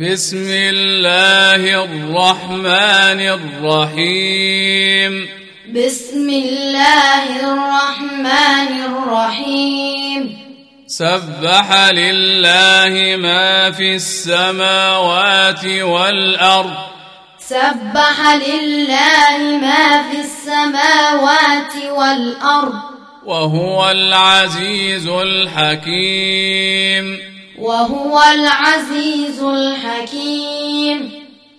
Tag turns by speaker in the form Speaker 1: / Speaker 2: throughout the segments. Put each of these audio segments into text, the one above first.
Speaker 1: بسم الله الرحمن الرحيم.
Speaker 2: بسم الله الرحمن الرحيم.
Speaker 1: سبح لله ما في السماوات والأرض.
Speaker 2: سبح لله ما في السماوات والأرض.
Speaker 1: وهو العزيز الحكيم.
Speaker 2: وهو العزيز الحكيم.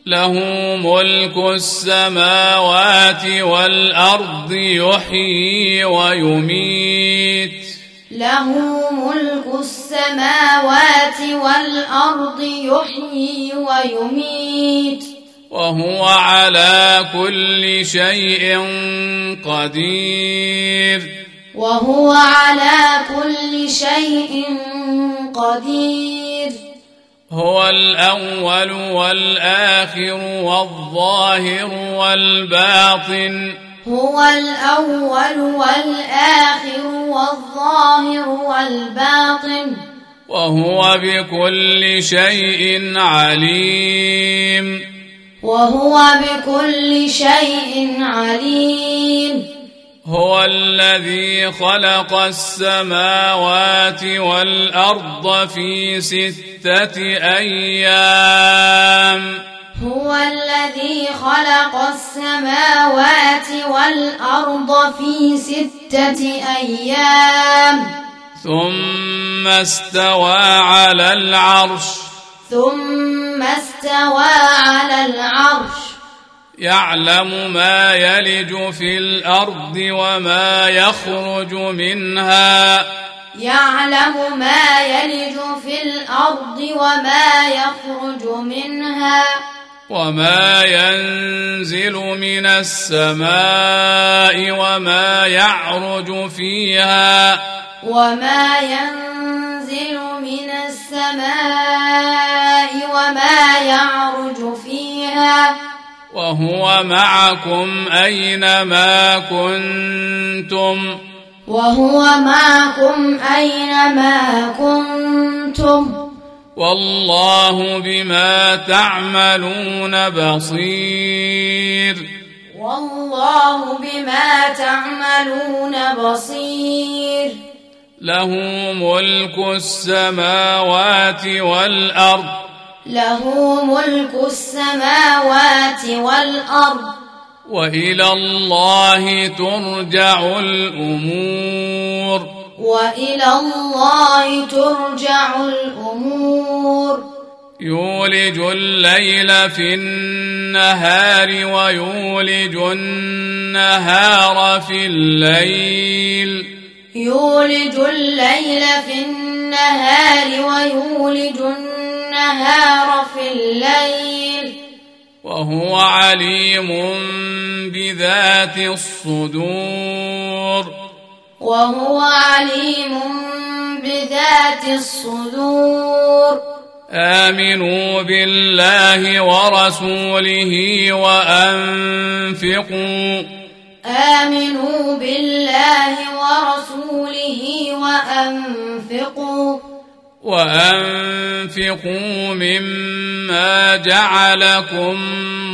Speaker 1: له ملك السماوات والأرض يحيي ويميت.
Speaker 2: له ملك السماوات والأرض يحيي ويميت.
Speaker 1: وهو على كل شيء قدير.
Speaker 2: وهو على كل شيء قدير.
Speaker 1: هو الأول والآخر والظاهر والباطن.
Speaker 2: هو الأول والآخر والظاهر والباطن.
Speaker 1: وهو بكل شيء عليم.
Speaker 2: وهو بكل شيء عليم.
Speaker 1: هو الذي خلق السماوات والأرض في ستة أيام.
Speaker 2: هو الذي خلق السماوات والأرض في ستة أيام.
Speaker 1: ثم استوى على العرش.
Speaker 2: ثم استوى على العرش.
Speaker 1: يعلم ما يلج في الأرض وما يخرج منها.
Speaker 2: يعلم ما يلج في الأرض وما يخرج منها.
Speaker 1: وما ينزل من السماء وما يعرج فيها.
Speaker 2: وما ينزل من السماء وما يعرج فيها.
Speaker 1: وهو معكم أينما كنتم.
Speaker 2: وهو معكم أينما كنتم.
Speaker 1: والله بما تعملون بصير.
Speaker 2: والله بما تعملون بصير.
Speaker 1: له ملك السماوات والأرض.
Speaker 2: له ملك السماوات والأرض.
Speaker 1: وإلى الله ترجع الأمور.
Speaker 2: وإلى الله ترجع الأمور.
Speaker 1: يولج الليل في النهار ويولج النهار في الليل.
Speaker 2: يولج الليل في النهار ويولج النهار في الليل.
Speaker 1: وهو عليم بذات الصدور.
Speaker 2: وهو عليم بذات الصدور.
Speaker 1: آمنوا بالله ورسوله وأنفقوا.
Speaker 2: آمنوا بالله ورسوله وأنفقوا.
Speaker 1: وأنفقوا مما جعلكم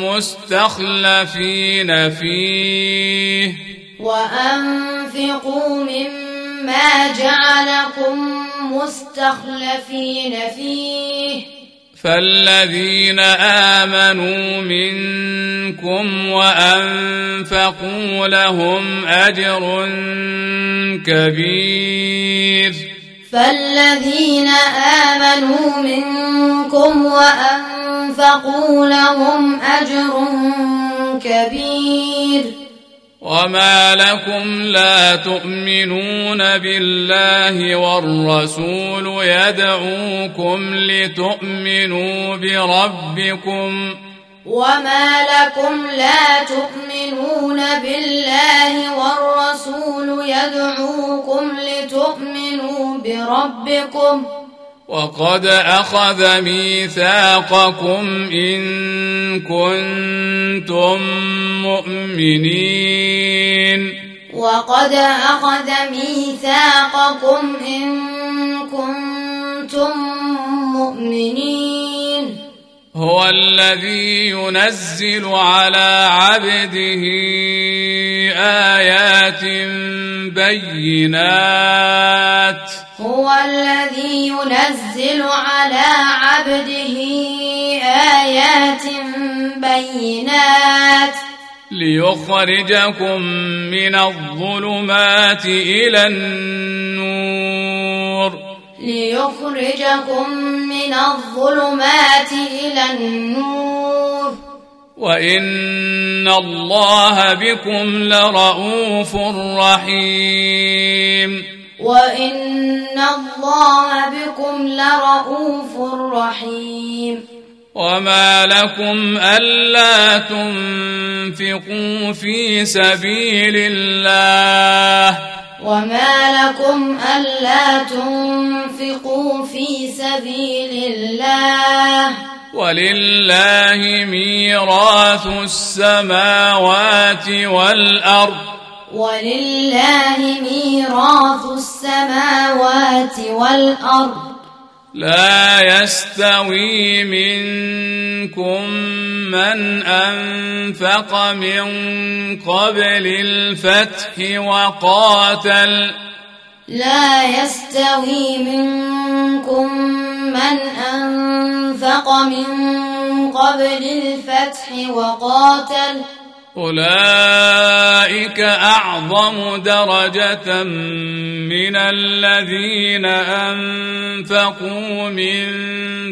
Speaker 1: مستخلفين فيه.
Speaker 2: وأنفقوا مما جعلكم مستخلفين فيه.
Speaker 1: فالذين آمنوا منكم وأنفقوا لهم أجر كبير.
Speaker 2: فالذين آمنوا منكم وأنفقوا لهم أجر كبير.
Speaker 1: وما لكم لا تؤمنون بالله والرسول يدعوكم لتؤمنوا بربكم
Speaker 2: وما لكم لا تؤمنون بالله والرسول يدعوكم لتؤمنوا بربكم
Speaker 1: وقد اخذ ميثاقكم ان كنتم مؤمنين.
Speaker 2: وقد أخذ ميثاقكم إن
Speaker 1: ينزل على عبده آيات بينات.
Speaker 2: هو الذي ينزل على عبده آيات بينات.
Speaker 1: ليخرجكم من الظلمات إلى النور.
Speaker 2: ليخرجكم من الظلمات إلى النور.
Speaker 1: وإن الله بكم لرؤوف رحيم.
Speaker 2: وإن الله بكم لرؤوف رحيم.
Speaker 1: وما لكم ألا تنفقوا في سبيل الله.
Speaker 2: وما لكم ألا تنفقوا في سبيل الله.
Speaker 1: ولله ميراث السماوات والأرض.
Speaker 2: ولله ميراث السماوات والأرض.
Speaker 1: لا يستوي منكم من أنفق من قبل الفتح وقاتل.
Speaker 2: لا يستوي منكم من أنفق من قبل الفتح وقاتل.
Speaker 1: أولئك أعظم درجة من الذين أنفقوا من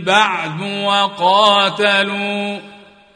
Speaker 1: بعد وقاتلوا.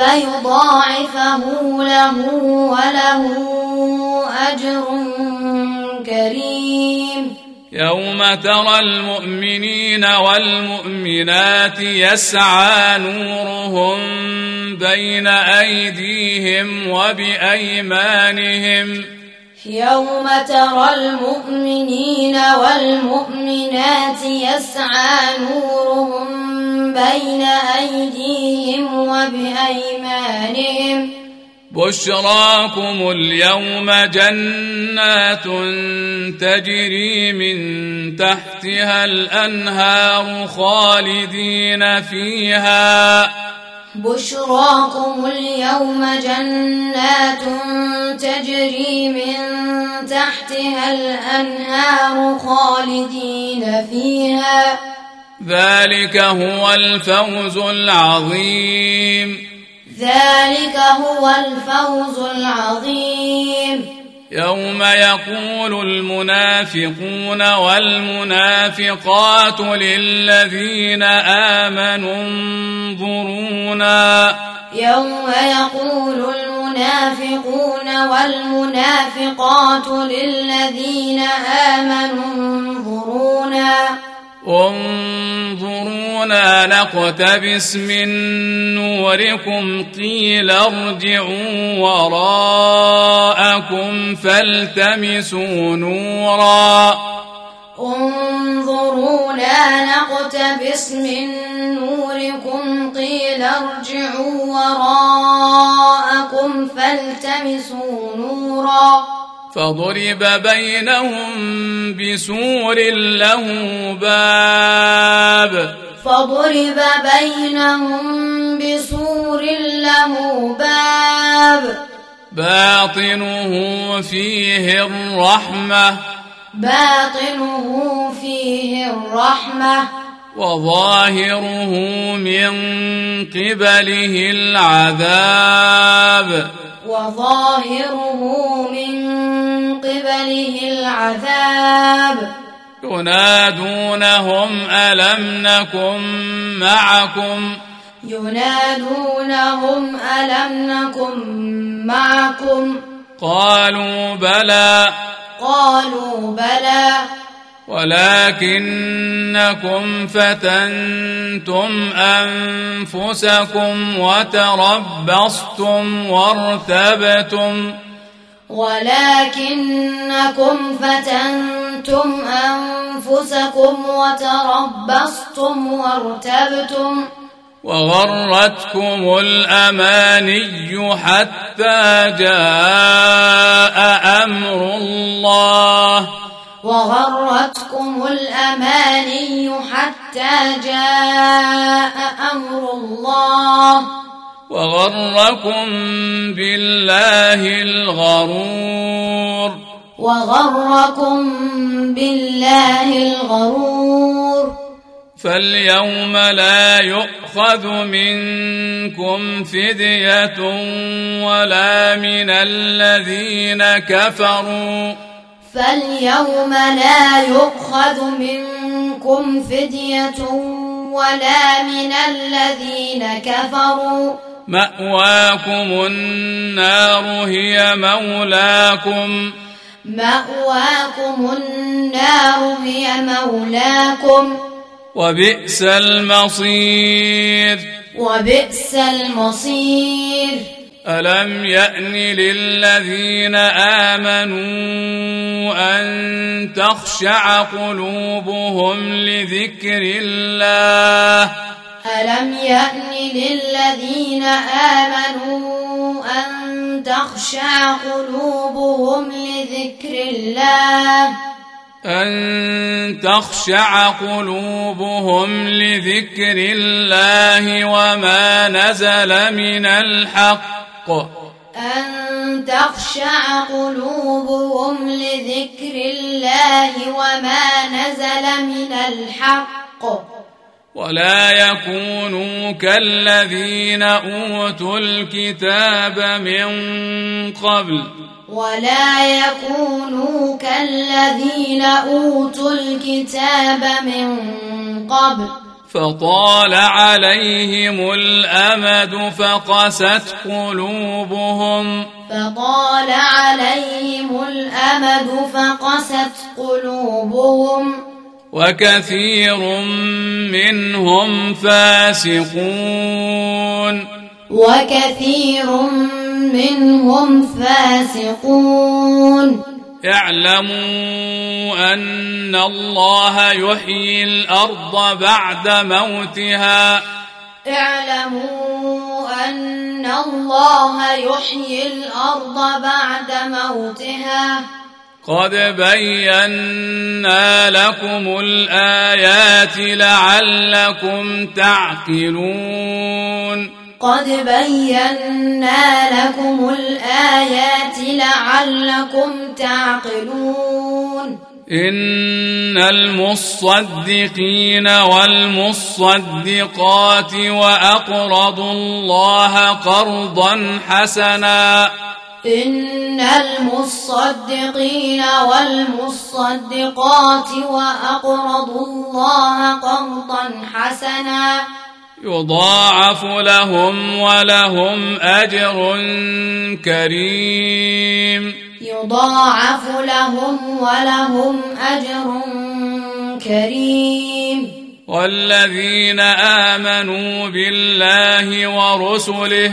Speaker 2: فيضاعفه له وله أجر كريم.
Speaker 1: يوم ترى المؤمنين والمؤمنات يسعى نورهم بين أيديهم وبأيمانهم.
Speaker 2: يوم ترى المؤمنين والمؤمنات يسعى نورهم بين أيديهم وبأيمانهم.
Speaker 1: بشراكم اليوم جنات تجري من تحتها الأنهار خالدين فيها.
Speaker 2: بشراكم اليوم جنات تجري من تحتها الأنهار خالدين فيها.
Speaker 1: ذلك هو الفوز العظيم.
Speaker 2: ذلك هو الفوز العظيم.
Speaker 1: يوم يقول المنافقون والمنافقات للذين آمنوا انظرونا.
Speaker 2: يوم يقول المنافقون والمنافقات للذين آمنوا انظرونا.
Speaker 1: انظرونا نقتبس من نوركم قيل ارجعوا وراءكم فالتمسوا نورا
Speaker 2: انظرونا نقتبس من نوركم قيل ارجعوا وراءكم فالتمسوا نورا
Speaker 1: فضرب بينهم بسور له باب
Speaker 2: فضرب بينهم بسور له باب.
Speaker 1: باطنه فيه الرحمة.
Speaker 2: باطنه فيه الرحمة.
Speaker 1: وظاهره من قبله العذاب.
Speaker 2: وظاهره من قبله العذاب.
Speaker 1: ينادونهم ألم نكن معكم
Speaker 2: ينادونهم ألم نكن معكم
Speaker 1: قالوا بلى
Speaker 2: قالوا بلى
Speaker 1: ولكنكم فتنتم أنفسكم وتربصتم وارتبتم
Speaker 2: ولكنكم فتنتم أنفسكم وتربصتم وارتبتم
Speaker 1: وغرتكم الأماني حتى جاء أمر الله.
Speaker 2: وغرتكم الأماني حتى جاء أمر الله.
Speaker 1: وغركم بالله الغرور.
Speaker 2: وغركم بالله الغرور.
Speaker 1: فاليوم لا يؤخذ منكم فدية ولا من الذين كفروا.
Speaker 2: فاليوم لا يؤخذ منكم فدية ولا من الذين كفروا.
Speaker 1: مأواكم النار هي مولاكم.
Speaker 2: مأواكم النار هي مولاكم.
Speaker 1: وبئس المصير.
Speaker 2: وبئس المصير.
Speaker 1: ألم يأن للذين آمنوا أن تخشع قلوبهم لذكر الله؟
Speaker 2: الم يان للذين امنوا ان تخشع قلوبهم لذكر الله
Speaker 1: أن تخشع قلوبهم لذكر الله وما نزل من الحق
Speaker 2: أن تخشع قلوبهم لذكر الله وما نزل من الحق
Speaker 1: ولا يكونوا كالذين أوتوا الكتاب من قبل.
Speaker 2: ولا يكونوا كالذين أوتوا الكتاب من قبل.
Speaker 1: فطال عليهم الأمد فقست قلوبهم.
Speaker 2: فطال عليهم الأمد فقست قلوبهم.
Speaker 1: وكثير منهم فاسقون.
Speaker 2: وكثير منهم فاسقون.
Speaker 1: اعلموا أن الله يحيي الأرض بعد موتها.
Speaker 2: اعلموا أن الله يحيي الأرض بعد موتها.
Speaker 1: قد بينا لكم الآيات لعلكم تعقلون.
Speaker 2: قد بينا لكم الآيات لعلكم تعقلون.
Speaker 1: إن المصدقين والمصدقات وأقرضوا الله قرضا حسنا.
Speaker 2: إن المصدقين والمصدقات وأقرضوا الله قرضا حسنا.
Speaker 1: يضاعف لهم ولهم أجر كريم.
Speaker 2: يضاعف لهم ولهم أجر كريم.
Speaker 1: والذين آمنوا بالله ورسله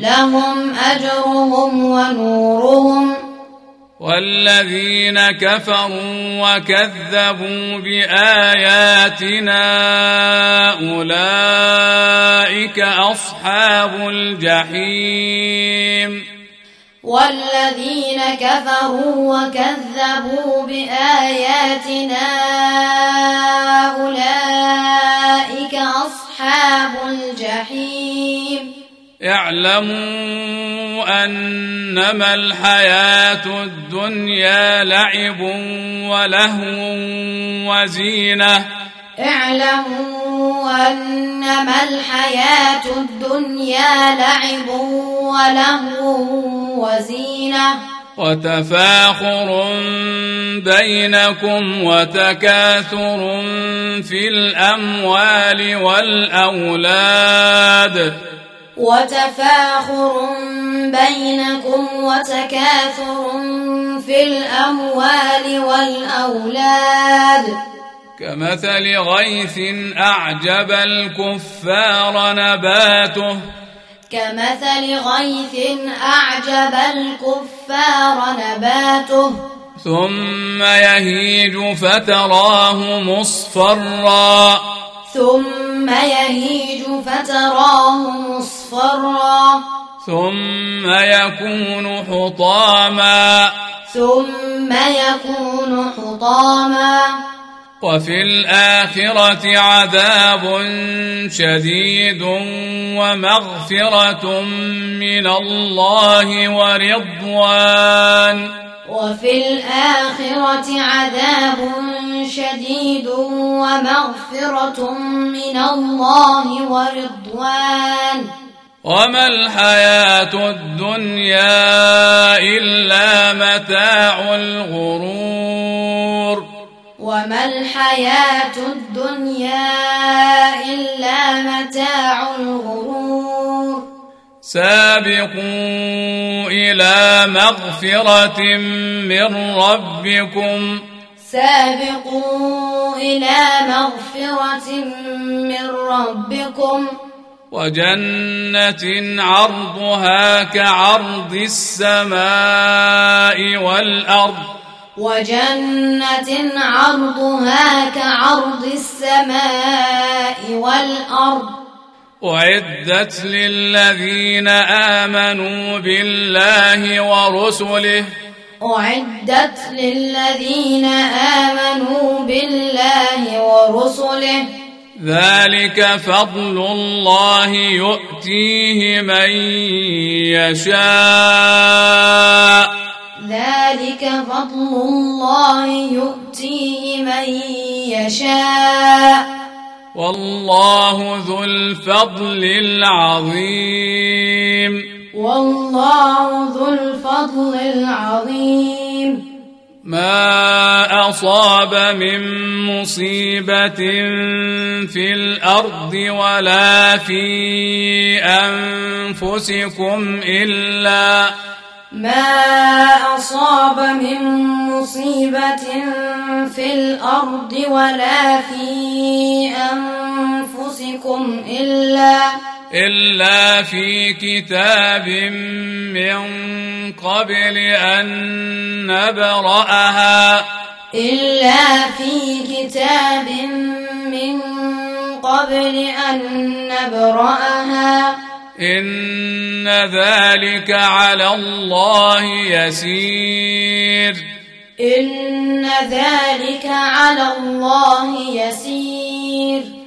Speaker 2: لهم أجرهم ونورهم.
Speaker 1: والذين كفروا وكذبوا بآياتنا أولئك أصحاب الجحيم.
Speaker 2: والذين كفروا وكذبوا بآياتنا
Speaker 1: اعلموا أنما الحياة الدنيا لعب ولهو وزينة.
Speaker 2: اعلموا أنما الحياة الدنيا لعب ولهو وزينة.
Speaker 1: وتفاخر بينكم وتكاثر في الأموال والأولاد.
Speaker 2: وتفاخر بينكم وتكاثر في الأموال والأولاد.
Speaker 1: كمثل غيث أعجب الكفار نباته.
Speaker 2: كمثل غيث أعجب الكفار نباته.
Speaker 1: ثم يهيج فتراه مصفرا.
Speaker 2: ثم يهيج فتراه مصفرا.
Speaker 1: ثم يكون حطاما.
Speaker 2: ثم يكون حطاما.
Speaker 1: وفي الآخرة عذاب شديد ومغفرة من الله ورضوان.
Speaker 2: وفي الآخرة عذاب شديد ومغفرة من الله ورضوان.
Speaker 1: وما الحياة الدنيا إلا متاع الغرور.
Speaker 2: وما الحياة الدنيا إلا متاع الغرور.
Speaker 1: سابقوا إلى مغفرة من ربكم.
Speaker 2: سابقوا إلى مغفرة من ربكم.
Speaker 1: وجنة عرضها كعرض السماء والأرض.
Speaker 2: وجنة عرضها كعرض السماء والأرض.
Speaker 1: أعدت للذين آمنوا بالله ورسله
Speaker 2: أعدت للذين آمنوا بالله ورسله.
Speaker 1: ذلك فضل الله يؤتيه من يشاء.
Speaker 2: ذلك فضل الله يؤتيه من يشاء.
Speaker 1: والله ذو الفضل العظيم.
Speaker 2: والله ذو الفضل العظيم.
Speaker 1: ما أصاب من مصيبة في الأرض ولا في أنفسكم إلا
Speaker 2: ما أصاب من مصيبة في الأرض ولا في أنفسكم إلا
Speaker 1: إلا في كتاب من قبل أن نبرأها.
Speaker 2: إلا في كتاب من قبل أن نبرأها.
Speaker 1: إن ذلك على الله يسير.
Speaker 2: إن ذلك على الله يسير.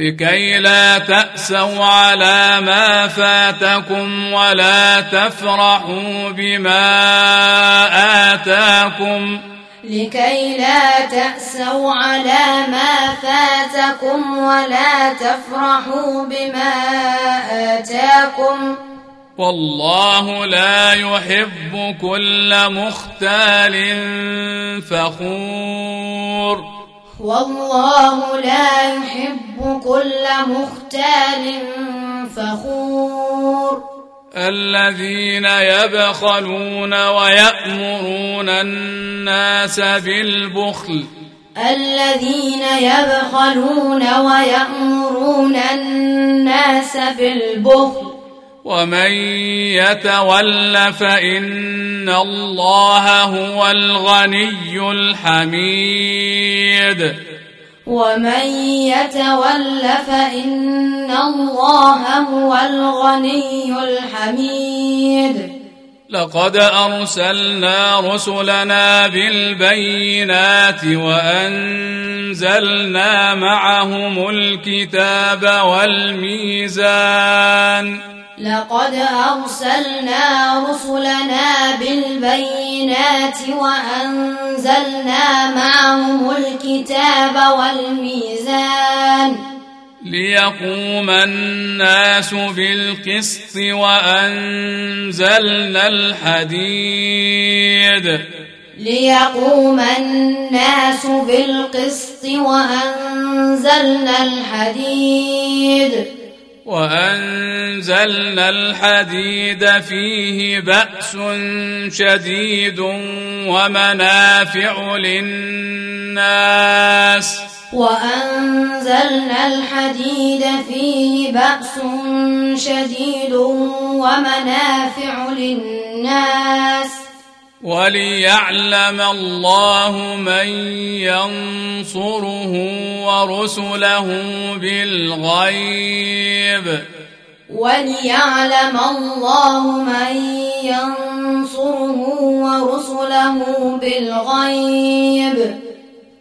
Speaker 1: لكي لا تأسوا على ما فاتكم ولا تفرحوا بما آتاكم.
Speaker 2: لكي لا تأسوا على ما فاتكم ولا تفرحوا بما آتاكم.
Speaker 1: والله لا يحب كل مختال فخور.
Speaker 2: والله لا يحب كل مختال فخور.
Speaker 1: الذين يبخلون ويأمرون الناس بالبخل.
Speaker 2: الذين يبخلون ويأمرون الناس بالبخل.
Speaker 1: ومن يتول فإن الله هو الغني الحميد.
Speaker 2: ومن يتول فإن الله هو الغني الحميد.
Speaker 1: لقد أرسلنا رسلنا بالبينات وأنزلنا معهم الكتاب والميزان.
Speaker 2: لقد أرسلنا رسلنا بالبينات وأنزلنا معهم الكتاب والميزان
Speaker 1: ليقوم الناس بالقسط وأنزلنا الحديد.
Speaker 2: ليقوم الناس بالقسط وأنزلنا الحديد.
Speaker 1: وأنزلنا الحديد فيه بأس شديد ومنافع للناس.
Speaker 2: وأنزلنا الحديد فيه بأس شديد ومنافع للناس.
Speaker 1: وليعلم الله من ينصره ورسله بالغيب.
Speaker 2: وليعلم الله من ينصره ورسله بالغيب.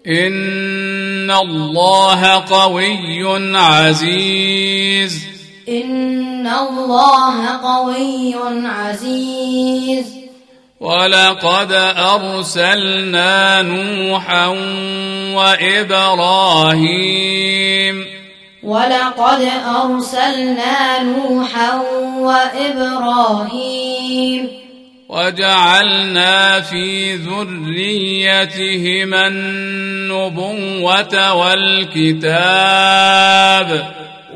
Speaker 1: إن الله قوي عزيز.
Speaker 2: إن الله قوي عزيز.
Speaker 1: ولقد أرسلنا نوحا وإبراهيم.
Speaker 2: ولقد أرسلنا نوحا وإبراهيم.
Speaker 1: وجعلنا في ذريتهما النبوة والكتاب.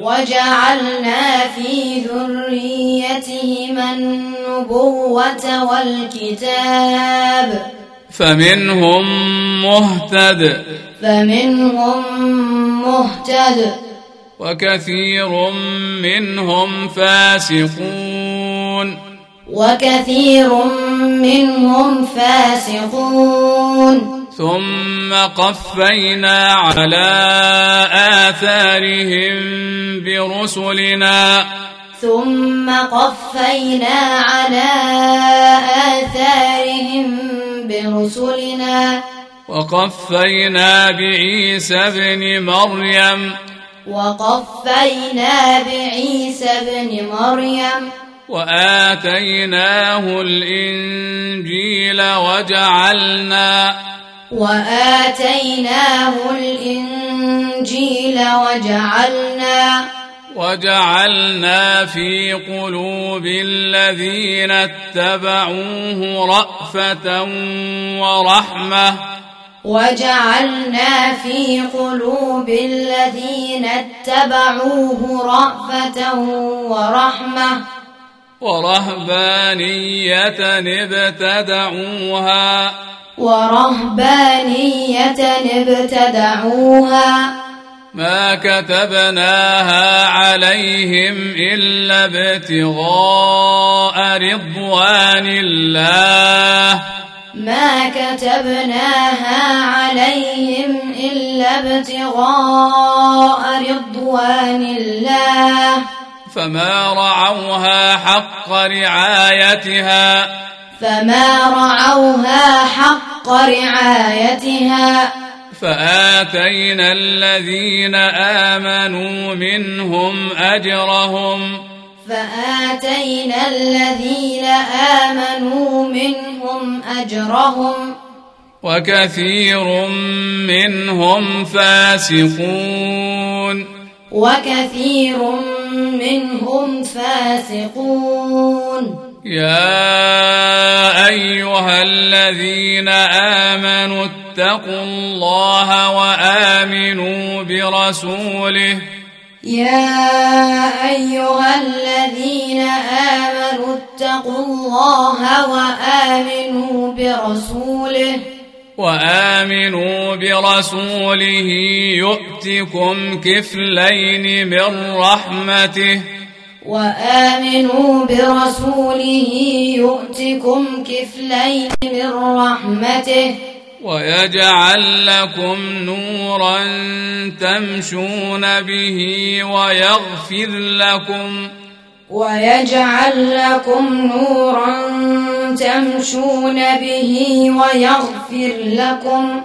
Speaker 2: وجعلنا في ذريتهما النبوة والكتاب.
Speaker 1: فمنهم مهتد.
Speaker 2: فمنهم مهتد.
Speaker 1: وكثير منهم فاسقون.
Speaker 2: وكثير منهم فاسقون.
Speaker 1: ثم قفينا على آثارهم برسلنا.
Speaker 2: ثم قفينا على آثارهم برسلنا.
Speaker 1: وقفينا بعيسى ابن مريم.
Speaker 2: وقفينا بعيسى ابن مريم.
Speaker 1: وآتيناه الإنجيل وجعلنا
Speaker 2: وآتيناه الإنجيل وجعلنا
Speaker 1: وجعلنا في قلوب الذين اتبعوه رأفة ورحمة.
Speaker 2: وجعلنا في قلوب الذين اتبعوه رأفة ورحمة.
Speaker 1: ورهبانية ابتدعوها.
Speaker 2: ورهبانية ابتدعوها.
Speaker 1: ما كتبناها عليهم إلا ابتغاء رضوان الله.
Speaker 2: ما كتبناها عليهم إلا ابتغاء رضوان الله.
Speaker 1: فما رعوها حق رعايتها.
Speaker 2: فما رعوها حق رعايتها
Speaker 1: فآتينا الذين آمنوا منهم أجرهم
Speaker 2: فآتينا الذين آمنوا منهم أجرهم
Speaker 1: وكثير منهم فاسقون
Speaker 2: وكثير منهم فاسقون
Speaker 1: يا أيها الذين آمنوا اتقوا الله وآمنوا برسوله.
Speaker 2: يا أيها الذين آمنوا اتقوا الله وآمنوا برسوله.
Speaker 1: وآمنوا برسوله يؤتكم كفلين من رحمته.
Speaker 2: وآمنوا برسوله يؤتكم كفلين من رحمته
Speaker 1: ويجعل لكم نورا تمشون به ويغفر لكم
Speaker 2: ويجعل لكم نورا تمشون به ويغفر لكم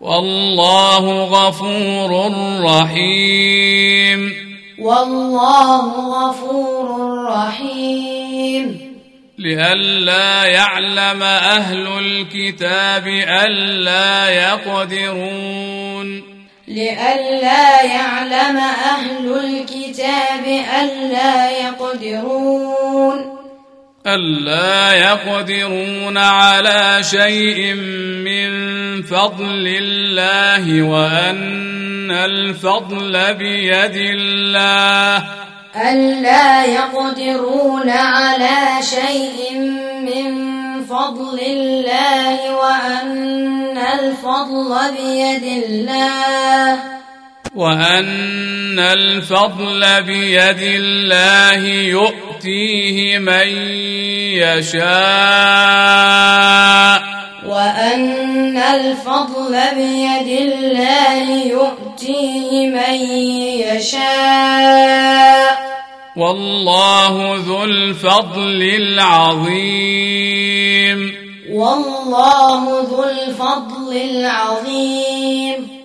Speaker 1: والله غفور رحيم
Speaker 2: والله غفور رحيم.
Speaker 1: لئلا يعلم أهل الكتاب ألا يقدرون.
Speaker 2: لئلا يعلم أهل الكتاب ألا يقدرون.
Speaker 1: ألا يقدرون على شيء من فضل الله وأن الفضل بيد الله
Speaker 2: ألا يقدرون على شيء من فضل الله وأن الفضل بيد الله
Speaker 1: وأن الفضل بيد الله يؤتيه من يشاء.
Speaker 2: وأن الفضل بيد الله يؤتيه من يشاء.
Speaker 1: والله ذو الفضل العظيم.
Speaker 2: والله ذو الفضل العظيم.